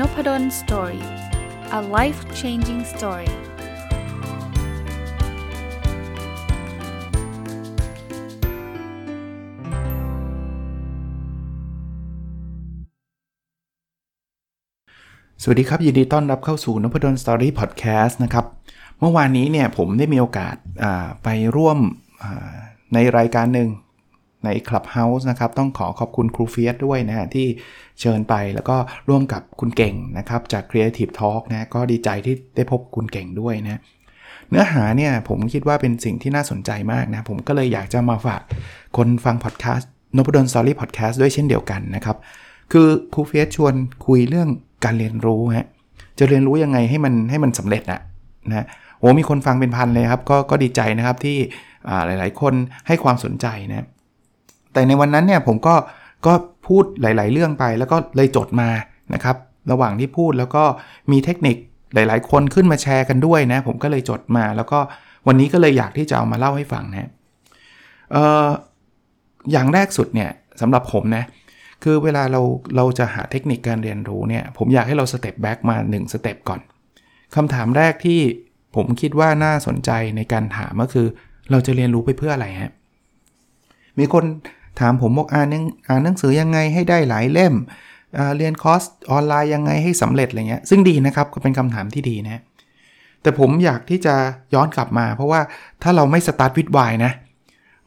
Nopadol Story a life changing story สวัสดีครับ ยินดีต้อนรับเข้าสู่นพดล Story พอดแคสต์นะครับ เมื่อวานนี้เนี่ยผมได้มีโอกาสไปร่วมในรายการหนึ่ง ใน Clubhouse นะครับ ต้องขอขอบคุณครูเฟียสด้วยนะฮะที่เชิญไปแล้วก็ร่วมกับคุณเก่งนะครับ จาก Creative Talk นะก็ดีใจที่ได้พบคุณเก่งด้วยนะเนื้อหาเนี่ยผมคิดว่าเป็นสิ่งที่น่าสนใจมากนะ ผมก็เลยอยากจะมาฝากคนฟังพอดแคสต์นพดล Story พอดแคสต์ด้วยเช่นเดียวกันนะครับ คือครูเฟียสชวนคุยเรื่องการเรียนรู้ฮะจะเรียนรู้ยังไงให้มันให้มันสำเร็จนะนะโอ้มีคนฟังเป็นพันเลยครับ ก็ก็ดีใจนะครับที่หลาย ๆ คนให้ความสนใจนะ แต่ในวันนั้นเนี่ยผมก็ก็พูดหลาย ๆ เรื่องไป แล้วก็เลยจดมานะครับระหว่างที่พูดแล้วก็มีเทคนิคหลาย ๆ คนขึ้นมาแชร์กันด้วยนะ ผมก็เลยจดมา แล้วก็วันนี้ก็เลยอยากที่จะเอามาเล่าให้ฟังนะเอออย่างแรกสุดเนี่ยสำหรับผมนะคือเวลาเราเราจะหาเทคนิคการเรียนรู้เนี่ยผมอยากให้เรา step back มา1 step ก่อนคำถามแรกที่ผมคิดว่าน่าสนใจในการถามก็คือ เราจะเรียนรู้ไปเพื่ออะไรฮะมีคน ถามผมบอกอ่านอ่านหนังสือยังไงให้ได้หลายเล่ม เรียนคอร์สออนไลน์ยังไงให้สำเร็จอะไรเงี้ย ซึ่งดีนะครับก็เป็นคำถามที่ดีนะแต่ผมอยากที่จะย้อนกลับมา เพราะว่าถ้าเราไม่ start with why นะ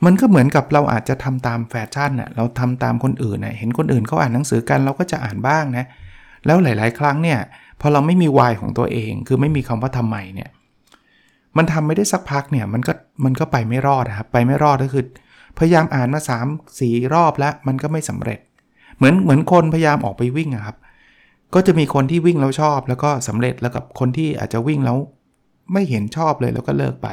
มันก็เหมือนกับเราอาจจะทำตามแฟชั่นน่ะเราทำตามคนอื่นน่ะเห็นคนอื่นเขาอ่านหนังสือกันเราก็จะอ่านบ้างนะ แล้วหลาย ๆ ครั้งเนี่ยพอเราไม่มีวายของตัวเอง คือไม่มีคำว่าทำไมเนี่ย มันทำไม่ได้สักพักเนี่ย มันก็มันก็ไปไม่รอดครับไปไม่รอดก็คือ พยายามอ่านมา3 4รอบแล้วมันก็ไม่สำเร็จ เหมือนเหมือนคนพยายามออกไปวิ่งครับ ก็จะมีคนที่วิ่งแล้วชอบแล้วก็สำเร็จแล้วกับคนที่อาจจะวิ่งแล้วไม่เห็นชอบเลยแล้วก็เลิกไป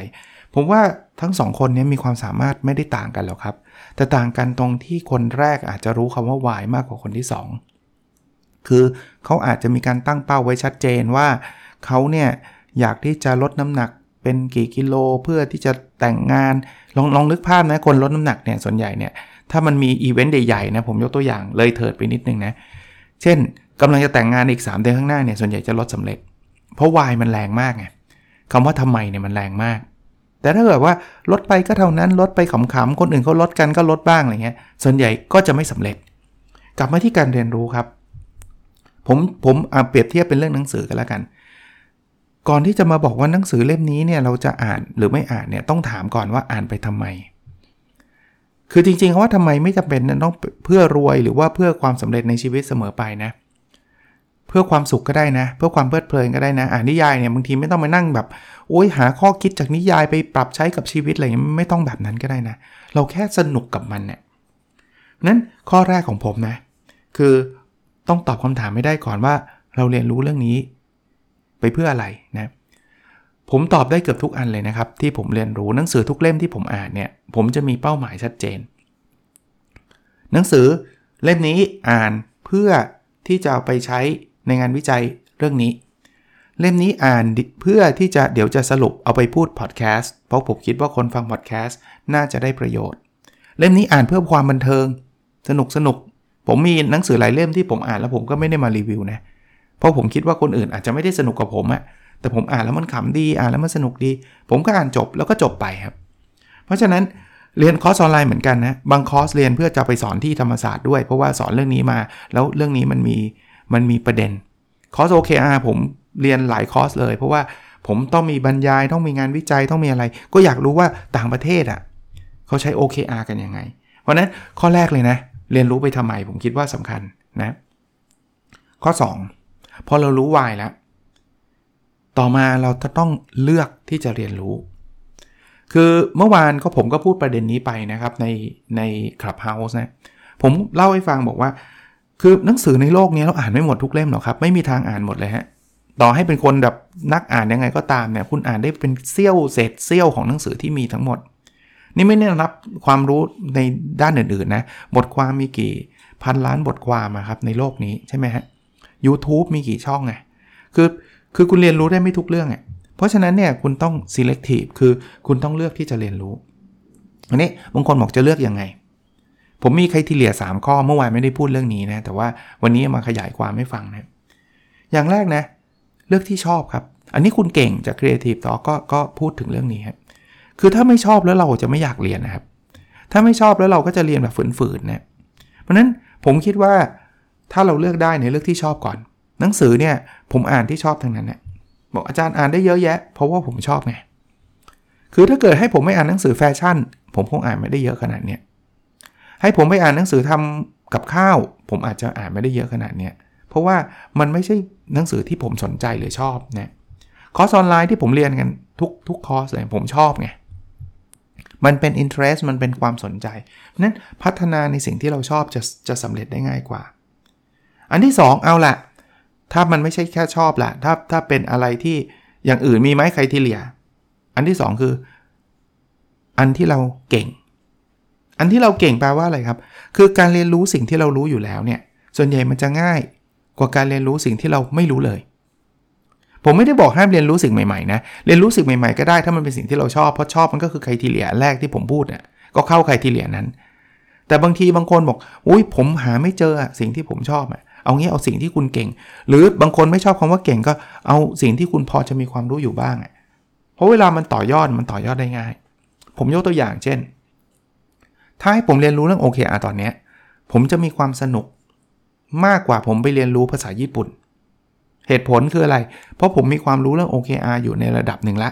ผมว่าทั้งสองคนนี้มีความสามารถไม่ได้ต่างกันหรอกครับ แต่ต่างกันตรงที่คนแรกอาจจะรู้คำว่าวายมากกว่าคนที่ 2 คือเขาอาจจะมีการตั้งเป้าไว้ชัดเจนว่าเขาเนี่ยอยากที่จะลดน้ำหนัก เป็นกี่กิโลเพื่อที่จะแต่งงานลองลองนึกภาพนะคนลดน้ำหนักเนี่ยส่วนใหญ่เนี่ยถ้ามันมีอีเวนต์ใหญ่ๆนะผมยกตัวอย่างเลยเถิดไปนิดนึงนะ เช่นกำลังจะแต่งงานอีก 3 เดือนข้างหน้าเนี่ยส่วนใหญ่จะลดสำเร็จ เพราะวายมันแรงมากไงคำว่าทำไมเนี่ยมันแรงมาก แต่ถ้าเกิดว่าลดไปก็เท่านั้นลดไปขำๆคนอื่นเขาลดกันก็ลดบ้างอะไรเงี้ยส่วนใหญ่ก็จะไม่สำเร็จ กลับมาที่การเรียนรู้ครับ ผมผมเปรียบเทียบเป็นเรื่องหนังสือกันแล้วกัน ก่อนที่จะมาบอกว่าหนังสือเล่มนี้เนี่ยเราจะอ่านหรือไม่อ่านเนี่ยต้องถามก่อนว่าอ่านไปทำไม คือจริงๆว่าทำไมไม่จำเป็นต้องเพื่อรวยหรือว่าเพื่อความสำเร็จในชีวิตเสมอไปนะ เพื่อความสุขก็ได้นะ เพื่อความเพลิดเพลินก็ได้นะ อ่านนิยายเนี่ยบางทีไม่ต้องมานั่งแบบโอ้ยหาข้อคิดจากนิยายไปปรับใช้กับชีวิตอะไรไม่ต้องแบบนั้นก็ได้นะ เราแค่สนุกกับมันเนี่ยนั้นข้อแรกของผมนะ คือต้องตอบคำถามไม่ได้ก่อนว่า เราเรียนรู้เรื่องนี้ ไปเพื่ออะไรนะผมตอบได้เกือบทุกอันเลยนะครับ ที่ผมเรียนรู้หนังสือทุกเล่มที่ผมอ่านเนี่ยผมจะมีเป้าหมายชัดเจน หนังสือเล่มนี้อ่านเพื่อที่จะเอาไปใช้ในงานวิจัยเรื่องนี้ เล่มนี้อ่านเพื่อที่จะเดี๋ยวจะสรุปเอาไปพูดพอดแคสต์เพราะผมคิดว่าคนฟังพอดแคสต์น่าจะได้ประโยชน์ เล่มนี้อ่านเพื่อความบันเทิง สนุกสนุกผมมีหนังสือหลายเล่มที่ผมอ่านแล้วผมก็ไม่ได้มารีวิวนะเพราะผมคิดว่าคนอื่นอาจจะไม่ได้สนุกกับผมอะแต่ผมอ่านแล้วมันขำดีอ่านแล้วมันสนุกดี ผมก็อ่านจบแล้วก็จบไปครับ เพราะฉะนั้นเรียนคอร์สออนไลน์เหมือนกันนะบางคอร์สเรียนเพื่อจะไปสอนที่ธรรมศาสตร์ด้วย เพราะว่าสอนเรื่องนี้มา แล้วเรื่องนี้มันมีมันมีประเด็นคอร์ส OKR ผมเรียนหลายคอร์สเลย เพราะว่าผมต้องมีบรรยายต้องมีงานวิจัยต้องมีอะไร ก็อยากรู้ว่าต่างประเทศอะ่ะเขาใช้ OKR กันยังไง เพราะนั้นข้อแรกเลยนะ เรียนรู้ไปทำไมผมคิดว่าสำคัญนะ ข้อ 2 พอเรารู้วายแล้ว ต่อมาเราจะต้องเลือกที่จะเรียนรู้ คือเมื่อวานก็ผมก็พูดประเด็นนี้ไปนะครับในใน Clubhouse นะ ผมเล่าให้ฟังบอกว่า คือหนังสือในโลกนี้เราอ่านไม่หมดทุกเล่มหรอกครับ ไม่มีทางอ่านหมดเลยฮะต่อให้เป็นคนแบบนักอ่านยังไงก็ตามเนี่ยคุณอ่านได้เป็นเซี่ยวเศษเซี่ยวของหนังสือที่มีทั้งหมด นี่ไม่ได้นับความรู้ในด้านอื่นๆนะบทความมีกี่พันล้านบทความครับในโลกนี้ใช่ไหมฮะ YouTube มีกี่ช่องไงคือคือคุณเรียนรู้ได้ไม่ทุกเรื่องอะเพราะฉะนั้นเนี่ยคุณต้อง selective คือคุณต้องเลือกที่จะเรียนรู้ อันนี้บางคนบอกจะเลือกยังไง ผมมีใครที่เหลีย3ข้อเมื่อวานไม่ได้พูดเรื่องนี้นะ แต่ว่าวันนี้มาขยายความให้ฟังนะ อย่างแรกนะ เลือกที่ชอบครับ อันนี้คุณเก่งจาก Creative Talk ก็ก็พูดถึงเรื่องนี้ครับคือถ้าไม่ชอบแล้วเราจะไม่อยากเรียนนะครับ ถ้าไม่ชอบแล้วเราก็จะเรียนแบบฝืนๆนะเพราะนั้นผมคิดว่า ถ้าเราเลือกได้เนี่ยเลือกที่ชอบก่อน หนังสือเนี่ยผมอ่านที่ชอบทั้งนั้นเนี่ยบอกอาจารย์อ่านได้เยอะแยะ เพราะว่าผมชอบไงคือถ้าเกิดให้ผมไม่อ่านหนังสือแฟชั่น ผมคงอ่านไม่ได้เยอะขนาดเนี้ยให้ผมไปอ่านหนังสือทำกับข้าว ผมอาจจะอ่านไม่ได้เยอะขนาดเนี้ยเพราะว่ามันไม่ใช่หนังสือที่ผมสนใจหรือชอบนะคอร์สออนไลน์ที่ผมเรียนกันทุกทุกคอร์สเลยผมชอบไงมันเป็น interest มันเป็นความสนใจนั้นพัฒนาในสิ่งที่เราชอบจะจะสำเร็จได้ง่ายกว่า อันที่ 2 เอาละถ้ามันไม่ใช่แค่ชอบละถ้าถ้าเป็นอะไรที่อย่างอื่นมีไหมใครที่เหลีย อันที่ 2 คือ อันที่เราเก่ง อันที่เราเก่งแปลว่าอะไรครับ คือการเรียนรู้สิ่งที่เรารู้อยู่แล้วเนี่ย ส่วนใหญ่มันจะง่ายกว่าการเรียนรู้สิ่งที่เราไม่รู้เลย ผมไม่ได้บอกห้ามเรียนรู้สิ่งใหม่ๆนะ เรียนรู้สิ่งใหม่ๆก็ได้ถ้ามันเป็นสิ่งที่เราชอบ เพราะชอบมันก็คือใครทีเลียแรกที่ผมพูดเนี่ยก็เข้าใครทีเลียนั้น แต่บางทีบางคนบอก อุ้ยผมหาไม่เจอสิ่งที่ผมชอบอะ เอางี้เอาสิ่งที่คุณเก่ง หรือบางคนไม่ชอบคำว่าเก่งก็เอาสิ่งที่คุณพอจะมีความรู้อยู่บ้างอะเพราะเวลามันต่อยอดมันต่อยอดได้ง่าย ผมยกตัวอย่างเช่น ถ้าให้ผมเรียนรู้เรื่อง OKR ตอนนี้ผมจะมีความสนุกมากกว่าผมไปเรียนรู้ภาษาญี่ปุ่น เหตุผลคืออะไร เพราะผมมีความรู้เรื่อง OKR อยู่ในระดับหนึ่งละ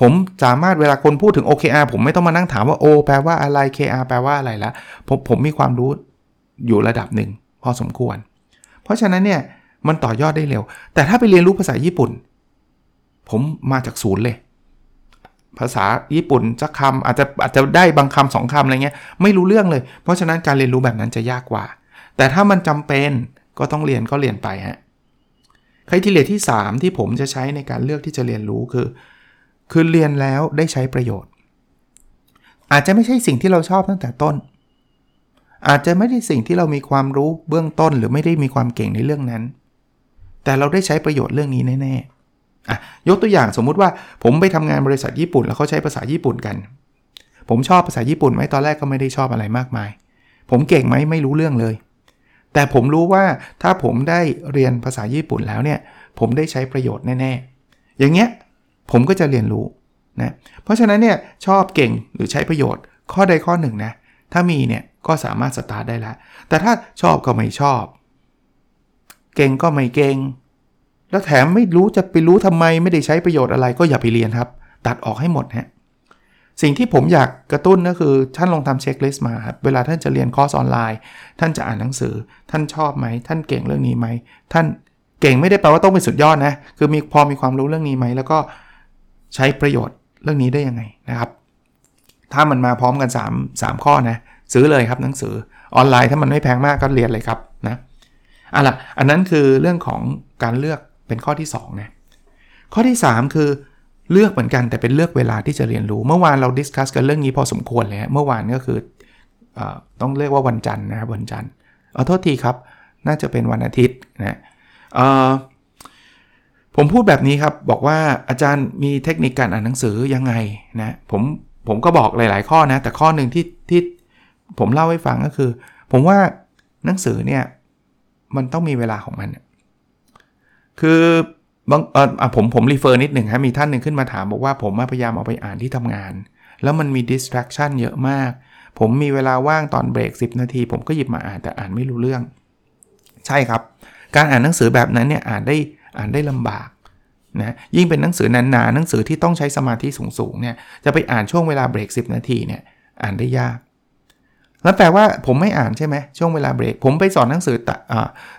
ผมสามารถเวลาคนพูดถึง OKR ผมไม่ต้องมานั่งถามว่า O แปลว่าอะไร KR แปลว่าอะไรละผมผมมีความรู้อยู่ระดับหนึ่ง พอสมควร เพราะฉะนั้นเนี่ยมันต่อยอดได้เร็ว แต่ถ้าไปเรียนรู้ภาษาญี่ปุ่น ผมมาจากศูนย์เลย ภาษาญี่ปุ่นสักคำอาจจะอาจจะได้บางคำสองคำอะไรเงี้ยไม่รู้เรื่องเลย เพราะฉะนั้นการเรียนรู้แบบนั้นจะยากกว่า แต่ถ้ามันจำเป็นก็ต้องเรียนก็เรียนไปฮะครทีเลียที่ 3 ที่ผมจะใช้ในการเลือกที่จะเรียนรู้คือ คือเรียนแล้วได้ใช้ประโยชน์ อาจจะไม่ใช่สิ่งที่เราชอบตั้งแต่ต้น อาจจะไม่ได้สิ่งที่เรามีความรู้เบื้องต้นหรือไม่ได้มีความเก่งในเรื่องนั้น แต่เราได้ใช้ประโยชน์เรื่องนี้แน่ๆอะยกตัวอย่างสมมุติว่าผมไปทำงานบริษัทญี่ปุ่น แล้วเขาใช้ภาษาญี่ปุ่นกัน ผมชอบภาษาญี่ปุ่นไหมตอนแรกก็ไม่ได้ชอบอะไรมากมาย ผมเก่งไหมไม่รู้เรื่องเลย แต่ผมรู้ว่าถ้าผมได้เรียนภาษาญี่ปุ่นแล้วเนี่ย ผมได้ใช้ประโยชน์แน่ๆ อย่างเงี้ยผมก็จะเรียนรู้นะ เพราะฉะนั้นเนี่ยชอบเก่งหรือใช้ประโยชน์ข้อใดข้อหนึ่งนะ ถ้ามีเนี่ย ก็สามารถสตาร์ทได้แล้ว แต่ถ้าชอบก็ไม่ชอบ เก่งก็ไม่เก่ง แล้วแถมไม่รู้จะไปรู้ทำไมไม่ได้ใช้ประโยชน์อะไรก็อย่าไปเรียนครับ ตัดออกให้หมดฮะสิ่งที่ผมอยากกระตุ้นก็คือท่านลองทำ checklist มาครับเวลาท่านจะเรียนคอร์สออนไลน์ ท่านจะอ่านหนังสือ ท่านชอบไหม ท่านเก่งเรื่องนี้ไหม ท่านเก่งไม่ได้แปลว่าต้องเป็นสุดยอดนะ คือมีพอมีความรู้เรื่องนี้ไหม แล้วก็ใช้ประโยชน์เรื่องนี้ได้ยังไงนะครับ ถ้ามันมาพร้อมกัน 3 3 ข้อนะ ซื้อเลยครับหนังสือออนไลน์ถ้ามันไม่แพงมากก็เรียนเลยครับนะอะละอันนั้นคือเรื่องของการเลือกเป็นข้อที่2นะข้อที่ 3 คือเลือกเหมือนกันแต่เป็นเลือกเวลาที่จะเรียนรู้ เมื่อวานเราดิสคัสกันเรื่องนี้พอสมควรเลยเมื่อวานก็คืออต้องเรียกว่าวันจันทร์นะครับวันจันทร์เอาโทษทีครับ น่าจะเป็นวันอาทิตย์นะผมพูดแบบนี้ครับบอกว่าอาจารย์มีเทคนิคการอ่านหนังสือยังไงนะผมผมก็บอกหลาย ๆ ข้อนะแต่ข้อหนึ่งที่ที่ ผมเล่าให้ฟังก็คือ ผมว่าหนังสือเนี่ยมันต้องมีเวลาของมัน คือบางเออผมผมรีเฟอร์นิดหนึ่งฮะมีท่านหนึ่งขึ้นมาถามบอกว่าผมพยายามเอาไปอ่านที่ทำงาน แล้วมันมี distraction เยอะมาก ผมมีเวลาว่างตอนเบรก 10 นาที ผมก็หยิบมาอ่านแต่อ่านไม่รู้เรื่อง ใช่ครับ การอ่านหนังสือแบบนั้นเนี่ยอ่านได้อ่านได้ลำบากนะยิ่งเป็นหนังสือนานๆหนังสือที่ต้องใช้สมาธิสูงๆเนี่ยจะไปอ่านช่วงเวลาเบรก 10 นาทีเนี่ยอ่านได้ยาก แล้วแปลว่าผมไม่อ่านใช่ไหมช่วงเวลาเบรก ผมไปสอนหนังสืออ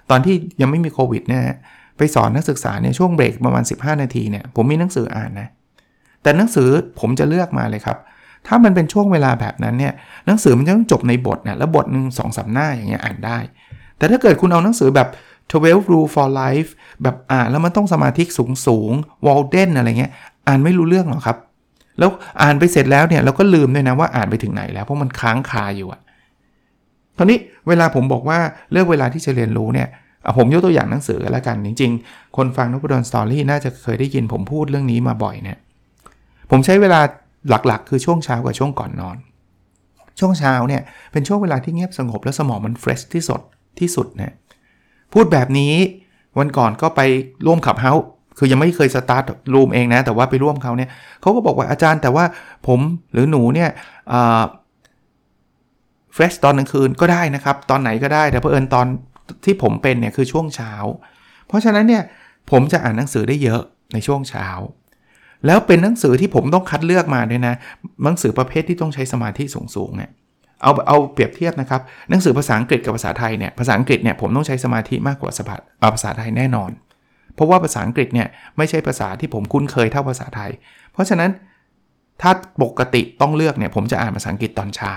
ตอนที่ยังไม่มีโควิดเนี่ยไปสอนนักศึกษาเนี่ยช่วงเบรกประมาณ 15 นาทีเนี่ยผมมีหนังสืออ่านนะแต่หนังสือผมจะเลือกมาเลยครับ ถ้ามันเป็นช่วงเวลาแบบนั้นเนี่ยหนังสือมันจะต้องจบในบทนะแล้วบทหนึ่งสองสาหน้าอย่างเงี้ยอ่านได้ แต่ถ้าเกิดคุณเอาหนังสือแบบ 12 rule for life แบบอ่านแล้วมันต้องสมาธิสูงสูงวอลเดนอะไรเงี้ยอ่านไม่รู้เรื่องหรอกครับ แล้วอ่านไปเสร็จแล้วเนี่ยเราก็ลืมด้วยนะว่าอ่านไปถึงไหนแล้วเพราะมันค้างคาอยู่อะ คราวนี้เวลาผมบอกว่าเลือกเวลาที่จะเรียนรู้เนี่ยผมยกตัวอย่างหนังสือแล้วกันจริง ๆ คนฟังนพดลสตอรี่น่าจะเคยได้ยินผมพูดเรื่องนี้มาบ่อยเนี่ยผมใช้เวลาหลักๆ คือช่วงเช้ากับช่วงก่อนนอน ช่วงเช้าเนี่ยเป็นช่วงเวลาที่เงียบสงบและสมองมัน fresh ที่สดที่สุดนะพูดแบบนี้วันก่อนก็ไปร่วม Clubhouse คือยังไม่เคย start room เองนะ แต่ว่าไปร่วมเขาเนี่ยเขาก็บอกว่าอาจารย์แต่ว่าผมหรือหนูเนี่ย fresh ตอนกลางคืนก็ได้นะครับ ตอนไหนก็ได้แต่เพอเอิญตอนที่ผมเป็นเนี่ยคือช่วงเช้า เพราะฉะนั้นเนี่ยผมจะอ่านหนังสือได้เยอะในช่วงเช้า แล้วเป็นหนังสือที่ผมต้องคัดเลือกมาด้วยนะหนังสือประเภทที่ต้องใช้สมาธิสูงๆเนี่ยเอาเอาเปรียบเทียบนะครับหนังสือภาษาอังกฤษกับภาษาไทยเนี่ยภาษาอังกฤษเนี่ยผมต้องใช้สมาธิมากกว่าภาษาไทยแน่นอน เพราะว่าภาษาอังกฤษเนี่ยไม่ใช่ภาษาที่ผมคุ้นเคยเท่าภาษาไทย เพราะฉะนั้นถ้าปกติต้องเลือกเนี่ยผมจะอ่านภาษาอังกฤษตอนเช้า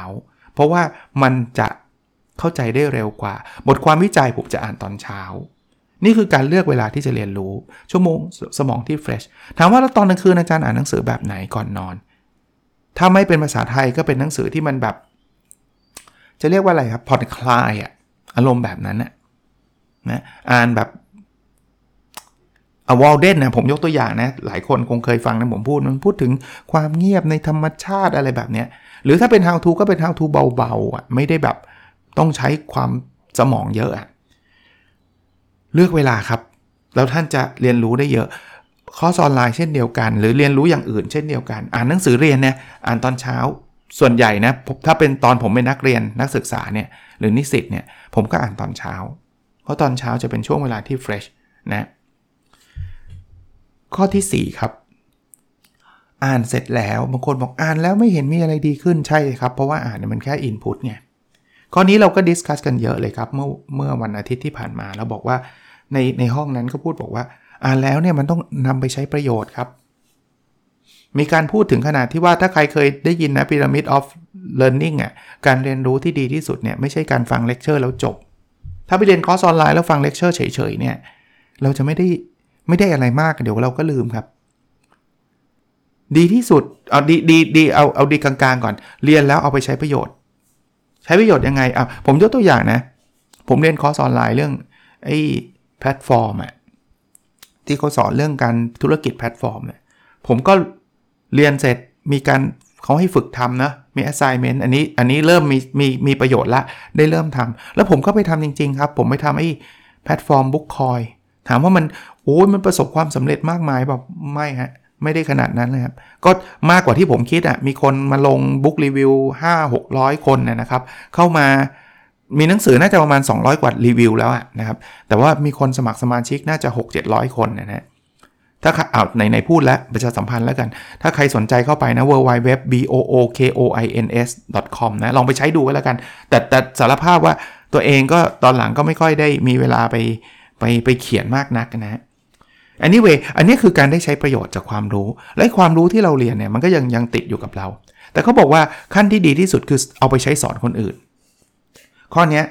เพราะว่ามันจะเข้าใจได้เร็วกว่า บทความวิจัยผมจะอ่านตอนเช้า นี่คือการเลือกเวลาที่จะเรียนรู้ ชั่วโมงสมองที่เฟรชถามว่าแล้วตอนกลางคืนอาจารย์อ่านหนังสือแบบไหนก่อนนอน ถ้าไม่เป็นภาษาไทยก็เป็นหนังสือที่มันแบบ จะเรียกว่าอะไรครับผ่อนคลายอะอารมณ์แบบนั้นนะนะอ่านแบบอวอลเดนนะผมยกตัวอย่างนะ หลายคนคงเคยฟังนะผมพูด มันพูดถึงความเงียบในธรรมชาติอะไรแบบเนี้ย หรือถ้าเป็น how to ก็เป็น how to เบาๆอะไม่ได้แบบต้องใช้ความสมองเยอะอะเลือกเวลาครับ แล้วท่านจะเรียนรู้ได้เยอะคอร์สออนไลน์เช่นเดียวกัน หรือเรียนรู้อย่างอื่นเช่นเดียวกัน อ่านหนังสือเรียนเนี่ยอ่านตอนเช้าส่วนใหญ่นะถ้าเป็นตอนผมเป็นนักเรียนนักศึกษาเนี่ยหรือนิสิตเนี่ยผมก็อ่านตอนเช้า เพราะตอนเช้าจะเป็นช่วงเวลาที่ fresh นะข้อที่ 4 ครับ อ่านเสร็จแล้วบางคนบอกอ่านแล้วไม่เห็นมีอะไรดีขึ้นใช่ครับ เพราะว่าอ่านเนี่ยมันแค่ input ไงข้อนี้เราก็ discuss กันเยอะเลยครับเมื่อเมื่อวันอาทิตย์ที่ผ่านมาเราบอกว่าในในห้องนั้นก็พูดบอกว่า อ่านแล้วเนี่ยมันต้องนำไปใช้ประโยชน์ครับ มีการพูดถึงขนาดที่ว่าถ้าใครเคยได้ยินนะ Pyramid of Learning อะการเรียนรู้ที่ดีที่สุดเนี่ยไม่ใช่การฟังเลคเชอร์แล้วจบ ถ้าไปเรียนคอร์สออนไลน์แล้วฟังเลคเชอร์เฉยๆเนี่ยเราจะไม่ได้ไม่ได้อะไรมากเดี๋ยวเราก็ลืมครับ ดีที่สุด เอาดีดีดีเอาเอาดีกลางๆก่อน เรียนแล้วเอาไปใช้ประโยชน์ ใช้ประโยชน์ยังไงอะผมยกตัวอย่างนะ ผมเรียนคอร์สออนไลน์เรื่องไอ้แพลตฟอร์มอะที่เขาสอนเรื่องการธุรกิจแพลตฟอร์มเนี่ยผมก็เรียนเสร็จมีการเขาให้ฝึกทำนะ มี assignment อันนี้อันนี้เริ่มมีมีมีประโยชน์ละ ได้เริ่มทำ แล้วผมก็ไปทำจริง ๆ ครับ ผมไปทำไอ้แพลตฟอร์ม Bookoins ถามว่ามัน โอ้ยมันประสบความสำเร็จมากมายแบบไม่ฮะ ไม่ได้ขนาดนั้นเลยครับ ก็มากกว่าที่ผมคิดอะ่ะ มีคนมาลง book review 5 600 คนนะครับ เข้ามามีหนังสือน่าจะประมาณ 200 กว่ารีวิวแล้วนะครับ แต่ว่ามีคนสมัครสมาชิกน่าจะ 6 700 คนนะฮะถ้าเอาในในพูดแล้วประชาสัมพันธ์แล้วกัน ถ้าใครสนใจเข้าไปนะ w w w b o o k o i n s com นะ ลองไปใช้ดูก็แล้วกัน แต่แต่สารภาพว่าตัวเองก็ตอนหลังก็ไม่ค่อยได้มีเวลาไปไปไปเขียนมากนักนะฮะ anyway อันนี้คือการได้ใช้ประโยชน์จากความรู้ และความรู้ที่เราเรียนเนี่ยมันก็ยังยังติดอยู่กับเรา แต่เขาบอกว่าขั้นที่ดีที่สุดคือเอาไปใช้สอนคนอื่น ข้อนี้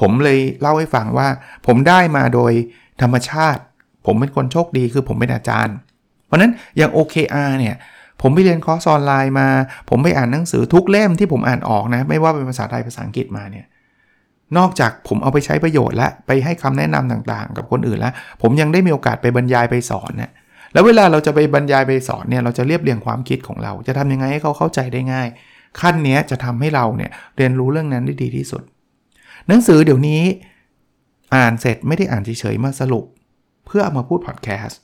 ผมเลยเล่าให้ฟังว่า ผมได้มาโดยธรรมชาติ ผมเป็นคนโชคดีคือผมเป็นอาจารย์ เพราะนั้นอย่าง OKR เนี่ยผมไปเรียนคอร์สออนไลน์มา ผมไปอ่านหนังสือทุกเล่มที่ผมอ่านออกนะ ไม่ว่าเป็นภาษาไทยภาษาอังกฤษมาเนี่ย นอกจากผมเอาไปใช้ประโยชน์และไปให้คำแนะนำต่างๆ กับคนอื่นแล้ว ผมยังได้มีโอกาสไปบรรยายไปสอนนี่ยแล้วเวลาเราจะไปบรรยายไปสอนเนี่ยเราจะเรียบเรียงความคิดของเรา จะทำยังไงให้เขาเข้าใจได้ง่าย ขั้นนี้จะทำให้เราเนี่ยเรียนรู้เรื่องนั้นได้ดีที่สุด หนังสือเดี๋ยวนี้อ่านเสร็จไม่ได้อ่านเฉยๆมาสรุป เพื่อเอามาพูดพอดแคสต์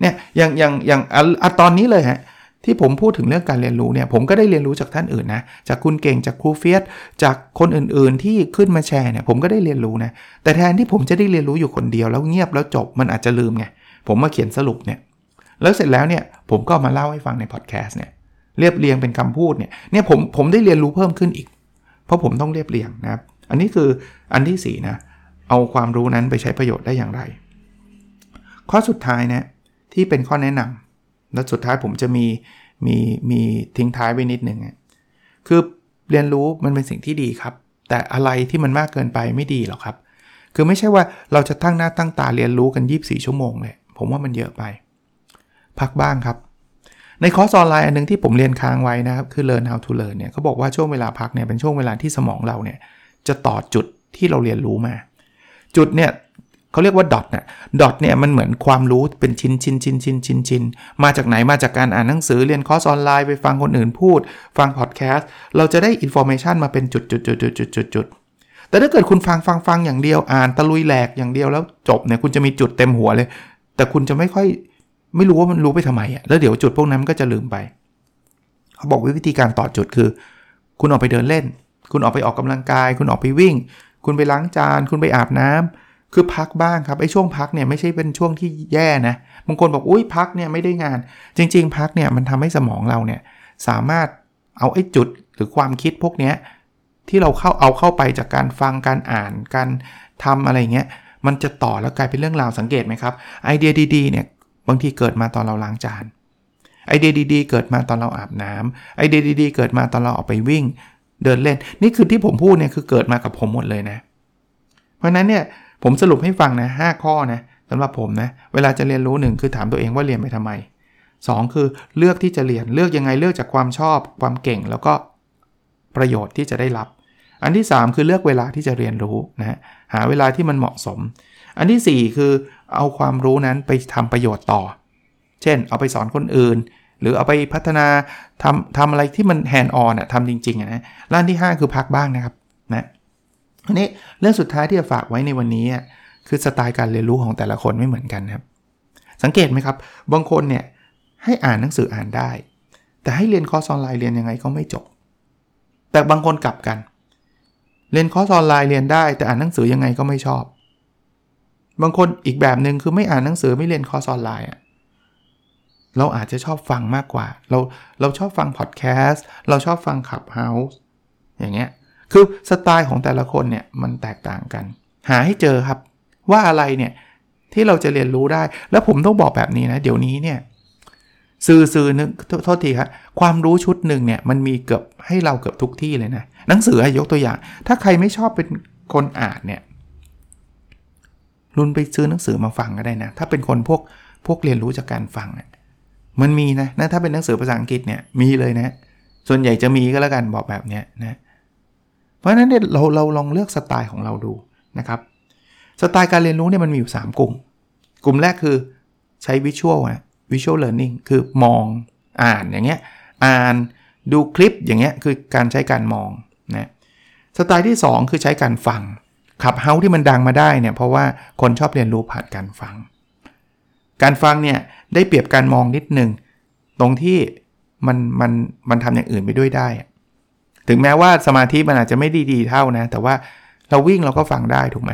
เนี่ยอย่างอย่างอย่างอตอนนี้เลยฮะ ที่ผมพูดถึงเรื่องการเรียนรู้เนี่ยผมก็ได้เรียนรู้จากท่านอื่นนะจากคุณเก่งจากครูเฟียสจากคนอื่นๆที่ขึ้นมาแชร์เนี่ยผมก็ได้เรียนรู้นะแต่แทนที่ผมจะได้เรียนรู้อยู่คนเดียวแล้วเงียบแล้วจบมันอาจจะลืมไงผมมาเขียนสรุปเนี่ยแล้วเสร็จแล้วเนี่ยผมก็มาเล่าให้ฟังในพอดแคสต์เนี่ยเรียบเรียงเป็นคำพูดเนี่ยเนี่ยผมผมได้เรียนรู้เพิ่มขึ้นอีก เพราะผมต้องเรียบเรียงนะครับอันนี้คืออันที่4นะเอาความรู้นั้นไปใช้ประโยชน์ได้อย่างไร ข้อสุดท้ายนะที่เป็นข้อแนะนำ แล้วสุดท้ายผมจะมีมีมีทิ้งท้ายไว้นิดหนึ่งคือเรียนรู้มันเป็นสิ่งที่ดีครับ แต่อะไรที่มันมากเกินไปไม่ดีหรอกครับ คือไม่ใช่ว่าเราจะตั้งหน้าตั้งตาเรียนรู้กัน 24 ชั่วโมงเลยผมว่ามันเยอะไป พักบ้างครับ ในคอร์สออนไลน์อันนึงที่ผมเรียนค้างไว้นะครับ คือ learn how to learn เนี่ยเขาบอกว่าช่วงเวลาพักเนี่ยเป็นช่วงเวลาที่สมองเราเนี่ยจะต่อจุดที่เราเรียนรู้มา จุดเนี่ย เขาเรียกว่า dot เนี่ย dot เนี่ยมันเหมือนความรู้เป็นชิ้นชิ้นชิ้นชิ้นชิ้นชิ้นมาจากไหนมาจากการอ่านหนังสือเรียนคอร์สออนไลน์ไปฟังคนอื่นพูด ฟังพอดแคสต์เราจะได้ information มาเป็นจุดจุดจุดจุดจุดจุดจุดแต่ถ้าเกิดคุณฟังฟังฟังอย่างเดียวอ่านตะลุยแหลกอย่างเดียวแล้วจบเนี่ยคุณจะมีจุดเต็มหัวเลย แต่คุณจะไม่ค่อยไม่รู้ว่ามันรู้ไปทำไมอะแล้วเดี๋ยวจุดพวกนั้นก็จะลืมไป เขาบอกวิธีการต่อจุดคือ คุณออกไปเดินเล่น คุณออกไปออกกำลังกาย คุณออกไปวิ่ง คุณไปล้างจาน คุณไปอาบน้ำ คือพักบ้างครับไอ้ช่วงพักเนี่ยไม่ใช่เป็นช่วงที่แย่นะบางคนบอกอุ้ยพักเนี่ยไม่ได้งาน จริง ๆ พักเนี่ยมันทำให้สมองเราเนี่ยสามารถเอาไอ้จุดหรือความคิดพวกเนี้ยที่เราเข้าเอาเข้าไปจากการฟังการอ่านการทำอะไรเงี้ยมันจะต่อแล้วกลายเป็นเรื่องราวสังเกตไหมครับไอเดียดีๆเนี่ยบางทีเกิดมาตอนเราล้างจานไอเดียดีๆเกิดมาตอนเราอาบน้ำไอเดียดีๆเกิดมาตอนเราออกไปวิ่ง เดินเล่น นี่คือที่ผมพูดเนี่ยคือเกิดมากับผมหมดเลยนะ เพราะนั้นเนี่ย ผมสรุปให้ฟังนะหข้อนะสำหรับผมนะเวลาจะเรียนรู้หนึ่งคือถามตัวเองว่าเรียนไปทำไม 2 คือเลือกที่จะเรียนเลือกยังไงเลือกจากความชอบ ความเก่งแล้วก็ประโยชน์ที่จะได้รับ อันที่ 3 คือเลือกเวลาที่จะเรียนรู้นะหาเวลาที่มันเหมาะสม อันที่ 4 คือเอาความรู้นั้นไปทำประโยชน์ต่อ เช่น เอาไปสอนคนอื่น หรือเอาไปพัฒนาทำทำอะไรที่มัน hands-on อะทำจริงๆนะอันที่ 5 คือพักบ้างนะครับ อันนี้เรื่องสุดท้ายที่จะฝากไว้ในวันนี้คือสไตล์การเรียนรู้ของแต่ละคนไม่เหมือนกันครับ สังเกตไหมครับ บางคนเนี่ยให้อ่านหนังสืออ่านได้ แต่ให้เรียนคอร์สออนไลน์เรียนยังไงก็ไม่จบ แต่บางคนกลับกัน เรียนคอร์สออนไลน์เรียนได้ แต่อ่านหนังสือยังไงก็ไม่ชอบ บางคนอีกแบบหนึ่งคือไม่อ่านหนังสือไม่เรียนคอร์สออนไลน์อะเราอาจจะชอบฟังมากกว่า เราเราชอบฟังพอดแคสต์เราชอบฟัง Clubhouse อย่างเงี้ย คือสไตล์ของแต่ละคนเนี่ยมันแตกต่างกัน หาให้เจอครับว่าอะไรเนี่ยที่เราจะเรียนรู้ได้ แล้วผมต้องบอกแบบนี้นะ เดี๋ยวนี้เนี่ยสื่อสื่อนึงโทษทีครับความรู้ชุดหนึ่งเนี่ยมันมีเกือบให้เราเกือบทุกที่เลยนะหนังสือยกตัวอย่าง ถ้าใครไม่ชอบเป็นคนอ่านเนี่ยรุนไปซื้อหนังสือมาฟังก็ได้นะ ถ้าเป็นคนพวกพวกเรียนรู้จากการฟังเนี่ยมันมีนะนะถ้าเป็นหนังสือภาษาอังกฤษเนี่ยมีเลยนะ ส่วนใหญ่จะมีก็แล้วกันบอกแบบเนี้ยนะ เพราะฉะนั้นเนี่ยเราเราลองเลือกสไตล์ของเราดูนะครับสไตล์การเรียนรู้เนี่ยมันมีอยู่ 3 กลุ่ม กลุ่มแรกคือใช้วิชวลอะวิชวลเลอร์นิ่งคือมองอ่านอย่างเงี้ยอ่านดูคลิปอย่างเงี้ยคือการใช้การมองนะสไตล์ที่ 2 คือใช้การฟังขับเฮาที่มันดังมาได้เนี่ยเพราะว่าคนชอบเรียนรู้ผ่านการฟัง การฟังเนี่ยได้เปรียบการมองนิดนึง ตรงที่มันมันมันทำอย่างอื่นไปด้วยได้ ถึงแม้ว่าสมาธิมันอาจจะไม่ดีดีเท่านะ แต่ว่าเราวิ่งเราก็ฟังได้ถูกไหม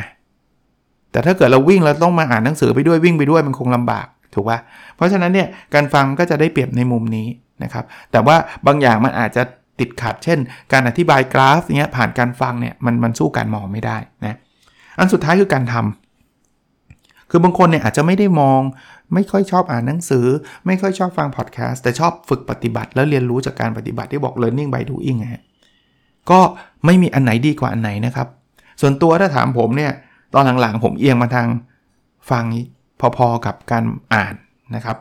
แต่ถ้าเกิดเราวิ่งเราต้องมาอ่านหนังสือไปด้วยวิ่งไปด้วยมันคงลำบากถูกปะเพราะฉะนั้นเนี่ยการฟังก็จะได้เปรียบในมุมนี้นะครับ แต่ว่าบางอย่างมันอาจจะติดขัด เช่น การอธิบายกราฟเนี้ยผ่านการฟังเนี่ยมันมันสู้การมองไม่ได้นะอันสุดท้ายคือการทำคือบางคนเนี่ยอาจจะไม่ได้มอง ไม่ค่อยชอบอ่านหนังสือ ไม่ค่อยชอบฟังพอดแคสต์แต่ชอบฝึกปฏิบัติแล้วเรียนรู้จากการปฏิบัติที่บอก learning by doing ฮะ ก็ไม่มีอันไหนดีกว่าอันไหนนะครับ ส่วนตัวถ้าถามผมเนี่ยตอนหลังๆผมเอียงมาทางฟังพอๆกับการอ่านนะครับ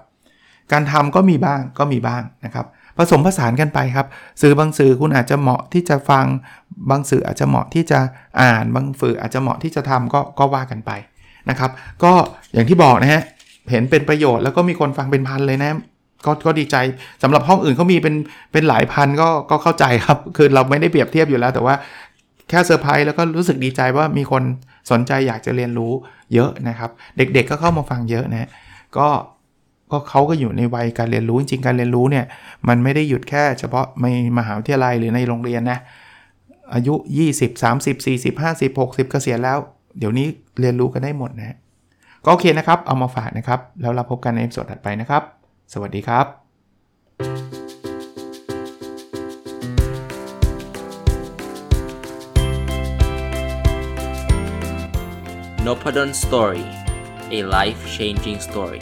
การทำก็มีบ้างก็มีบ้างนะครับ ผสมผสานกันไปครับ สื่อบางสื่อคุณอาจจะเหมาะที่จะฟัง บางสื่ออาจจะเหมาะที่จะอ่าน บางสื่ออาจจะเหมาะที่จะทำก็ก็ว่ากันไปนะครับ ก็อย่างที่บอกนะฮะเห็นเป็นประโยชน์แล้วก็มีคนฟังเป็นพันเลยนะ ก็ก็ดีใจสำหรับห้องอื่นเขามีเป็นเป็นหลายพันก็ก็เข้าใจครับ คือเราไม่ได้เปรียบเทียบอยู่แล้ว แต่ว่าแค่เซอร์ไพรส์แล้วก็รู้สึกดีใจว่ามีคนสนใจอยากจะเรียนรู้เยอะนะครับ เด็กๆก็เข้ามาฟังเยอะนะก็ก็เขาก็อยู่ในวัยการเรียนรู้จริงๆการเรียนรู้เนี่ยมันไม่ได้หยุดแค่เฉพาะในมหาวิทยาลัยหรือในโรงเรียนนะอายุ 20 30 40 50 60เกษียณแล้ว เดี๋ยวนี้เรียนรู้กันได้หมดนะก็โอเคนะครับ เอามาฝากนะครับ แล้วเราพบกันในสดถัดไปนะครับ สวัสดีครับ n o p a d o n Story a life changing story